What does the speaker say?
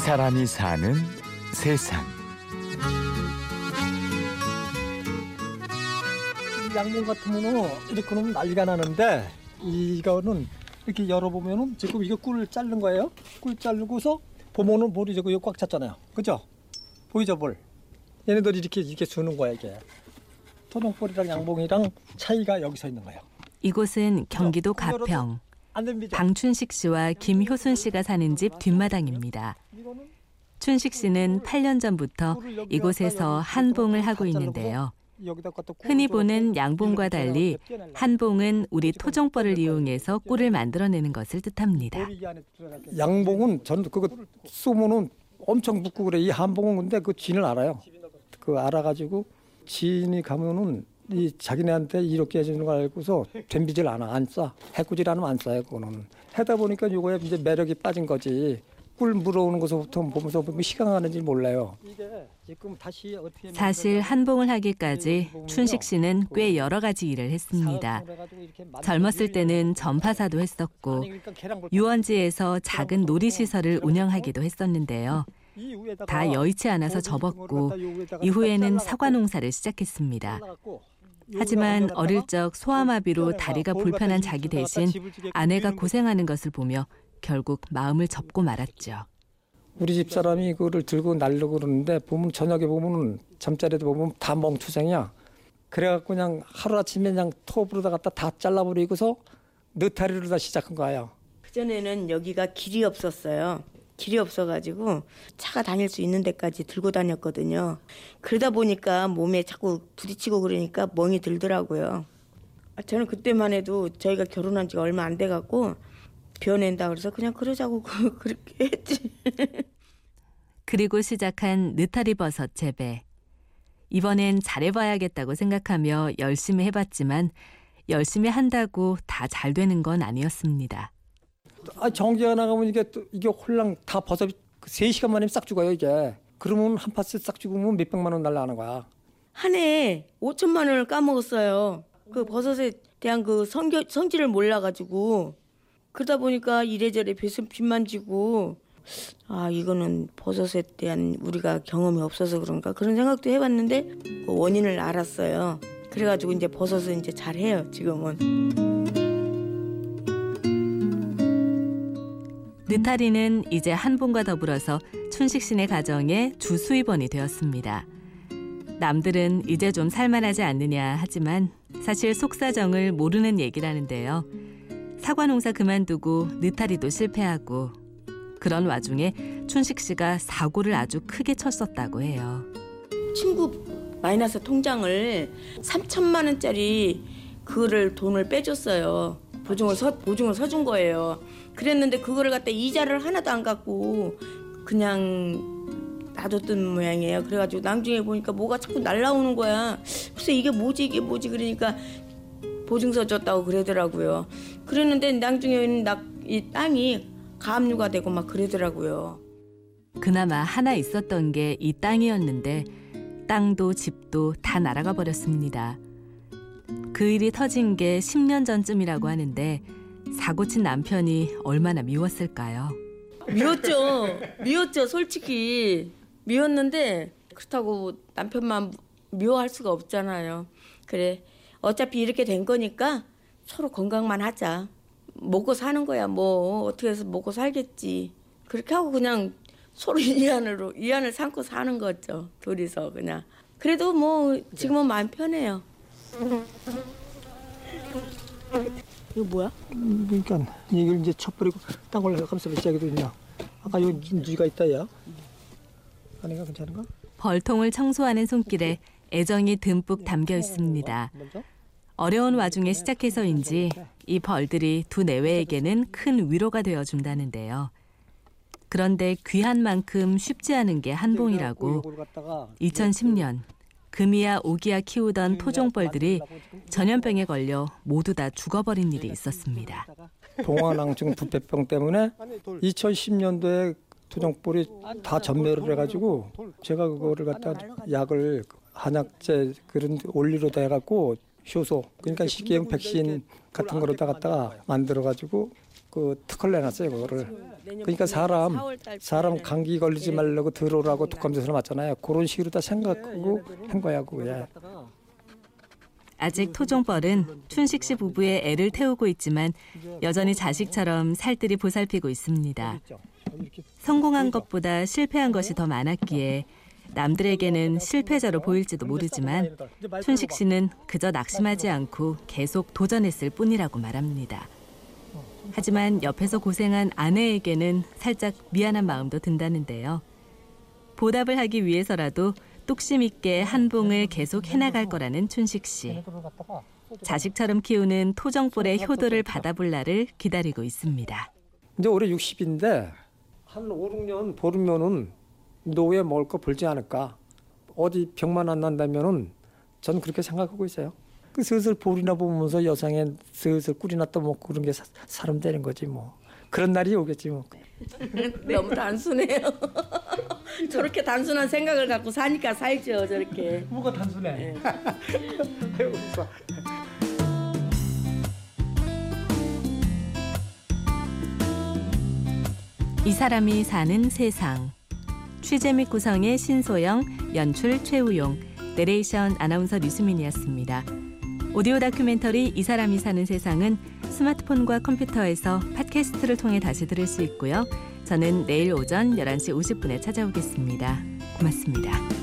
사람이 사는 세상. 양봉 같으면은 이렇게 놓으면 난리가 나는데 이거는 이렇게 열어보면은 지금 이거 꿀 자른 거예요. 꿀 자르고서 보면은 볼이 저거 꽉 찼잖아요. 그죠? 보이죠 볼? 얘네들이 이렇게 이렇게 주는 거야 이게. 토종볼이랑 양봉이랑 차이가 여기서 있는 거예요. 이곳은 경기도 가평. 방춘식 씨와 김효순 씨가 사는 집 뒷마당입니다. 춘식 씨는 8년 전부터 이곳에서 한봉을 하고 있는데요. 흔히 보는 양봉과 달리 한봉은 우리 토종벌을 이용해서 꿀을 만들어내는 것을 뜻합니다. 양봉은 저는 그거 쏘면은 엄청 붙고 그래. 이 한봉은 근데 그 진을 알아요. 그 알아가지고 진이 가면은 이 자기네한테 이렇게 해주는 걸 알고서 덤비질 않아 안 싸. 해꾸질 않으면 안 싸요 그거는. 하다 보니까 이거에 이제 매력이 빠진 거지. 꿀 물어오는 것부터 보면서 보면 시간 가는지 몰라요. 사실 한봉을 하기까지 춘식 씨는 꽤 여러 가지 일을 했습니다. 젊었을 때는 전파사도 했었고 유원지에서 작은 놀이시설을 운영하기도 했었는데요. 다 여의치 않아서 접었고 이후에는 사과 농사를 시작했습니다. 하지만 어릴 적 소아마비로 다리가 불편한 자기 대신 아내가 고생하는 것을 보며 결국 마음을 접고 말았죠. 우리 집 사람이 이거를 들고 날려고 그러는데 보면 저녁에 보면 잠자리도 보면 다 멍투생이야. 그래갖고 그냥 하루아침에 그냥 톱으로다 갖다 다 잘라버리고서 느타리로 다 시작한 거예요. 그전에는 여기가 길이 없었어요. 길이 없어가지고 차가 다닐 수 있는 데까지 들고 다녔거든요. 그러다 보니까 몸에 자꾸 부딪히고 그러니까 멍이 들더라고요. 저는 그때만 해도 저희가 결혼한 지가 얼마 안 돼갖고 변낸다 그래서 그냥 그러자고 그렇게 했지. 그리고 시작한 느타리 버섯 재배. 이번엔 잘해봐야겠다고 생각하며 열심히 해봤지만 열심히 한다고 다 잘 되는 건 아니었습니다. 아, 정기가 나가면 이게 또 이게 홀랑 다 버섯이 3시간 만에 싹 죽어요, 이게. 그러면 한 파스 싹 죽으면 몇 백만 원 날라가는 거야. 한 해에 5천만 원을 까먹었어요. 그 버섯에 대한 그 성겨, 성질을 몰라가지고 그러다 보니까 이래저래 빚만 지고 아 이거는 버섯에 대한 우리가 경험이 없어서 그런가 그런 생각도 해봤는데 그 원인을 알았어요. 그래가지고 이제 버섯을 이제 잘 해요 지금은. 느타리는 이제 한봉과 더불어서 춘식신의 가정의 주 수입원이 되었습니다. 남들은 이제 좀 살만하지 않느냐 하지만 사실 속사정을 모르는 얘기라는데요. 사과 농사 그만두고 느타리도 실패하고 그런 와중에 춘식 씨가 사고를 아주 크게 쳤었다고 해요. 친구 마이너스 통장을 3천만 원짜리 그거를 돈을 빼줬어요. 보증을 서 보증을 서준 거예요. 그랬는데 그거를 갖다 이자를 하나도 안 갖고 그냥 놔뒀던 모양이에요. 그래가지고 나중에 보니까 뭐가 자꾸 날라오는 거야. 글쎄 이게 뭐지 이게 뭐지 그러니까 보증서 줬다고 그러더라고요. 그랬는데 나중에는 이 땅이 가압류가 되고 막 그러더라고요. 그나마 하나 있었던 게 이 땅이었는데 땅도 집도 다 날아가 버렸습니다. 그 일이 터진 게 10년 전쯤이라고 하는데 사고친 남편이 얼마나 미웠을까요? 미웠죠. 미웠죠. 솔직히 미웠는데 그렇다고 남편만 미워할 수가 없잖아요. 그래 어차피 이렇게 된 거니까 서로 건강만 하자. 먹고 사는 거야. 뭐 어떻게 해서 먹고 살겠지. 그렇게 하고 그냥 서로 이안으로 이안을 삼고 사는 거죠. 둘이서 그냥. 그래도 뭐 지금은 마음 편해요. 이거 뭐야? 음, 그러니까 이걸 이제 쳐버리고 딴 걸로 감싸 시작해도 있냐. 아까 여기 누가 있다 야. 아내가 괜찮은가? 벌통을 청소하는 손길에 애정이 듬뿍 담겨 있습니다. 어려운 와중에 시작해서인지 이 벌들이 두 내외에게는 큰 위로가 되어 준다는데요. 그런데 귀한 만큼 쉽지 않은 게 한봉이라고 2010년 금이야 오기야 키우던 토종벌들이 전염병에 걸려 모두 다 죽어버린 일이 있었습니다. 동화낭증 부패병 때문에 2010년도에 토종벌이 다 전멸을 해가지고 제가 그거를 갖다 약을 한약재 그런 올리로다 해갖고 효소 그러니까 식이용 백신 같은 거로다 갖다가 만들어가지고 그 특허를 내놨어요 그거를. 그러니까 사람 사람 감기 걸리지 말라고 들어오라고 독감 주사를 맞잖아요. 그런 식으로 다 생각하고 한 거야 그게. 아직 토종벌은 춘식 씨 부부의 애를 태우고 있지만 여전히 자식처럼 살뜰히 보살피고 있습니다. 성공한 것보다 실패한 것이 더 많았기에 남들에게는 실패자로 보일지도 모르지만 춘식 씨는 그저 낙심하지 않고 계속 도전했을 뿐이라고 말합니다. 하지만 옆에서 고생한 아내에게는 살짝 미안한 마음도 든다는데요. 보답을 하기 위해서라도 뚝심 있게 한봉을 계속 해나갈 거라는 춘식 씨. 자식처럼 키우는 토종볼의 효도를 받아볼 날을 기다리고 있습니다. 이제 올해 60인데 한 5, 6년 보르면은 노후에 먹을 거 벌지 않을까. 어디 병만 안 난다면은 전 그렇게 생각하고 있어요. 그 슬슬 볼이나 보면서 여상에 슬슬 꿀이나 떠먹고 그런 게 사, 사람 되는 거지 뭐. 그런 날이 오겠지 뭐. 너무 단순해요. 저렇게 단순한 생각을 갖고 사니까 살죠 저렇게. 뭐가 단순해. 이 사람이 사는 세상. 취재 및 구성의 신소영, 연출 최우용, 내레이션 아나운서 류수민이었습니다. 오디오 다큐멘터리 이 사람이 사는 세상은 스마트폰과 컴퓨터에서 팟캐스트를 통해 다시 들을 수 있고요. 저는 내일 오전 11시 50분에 찾아오겠습니다. 고맙습니다.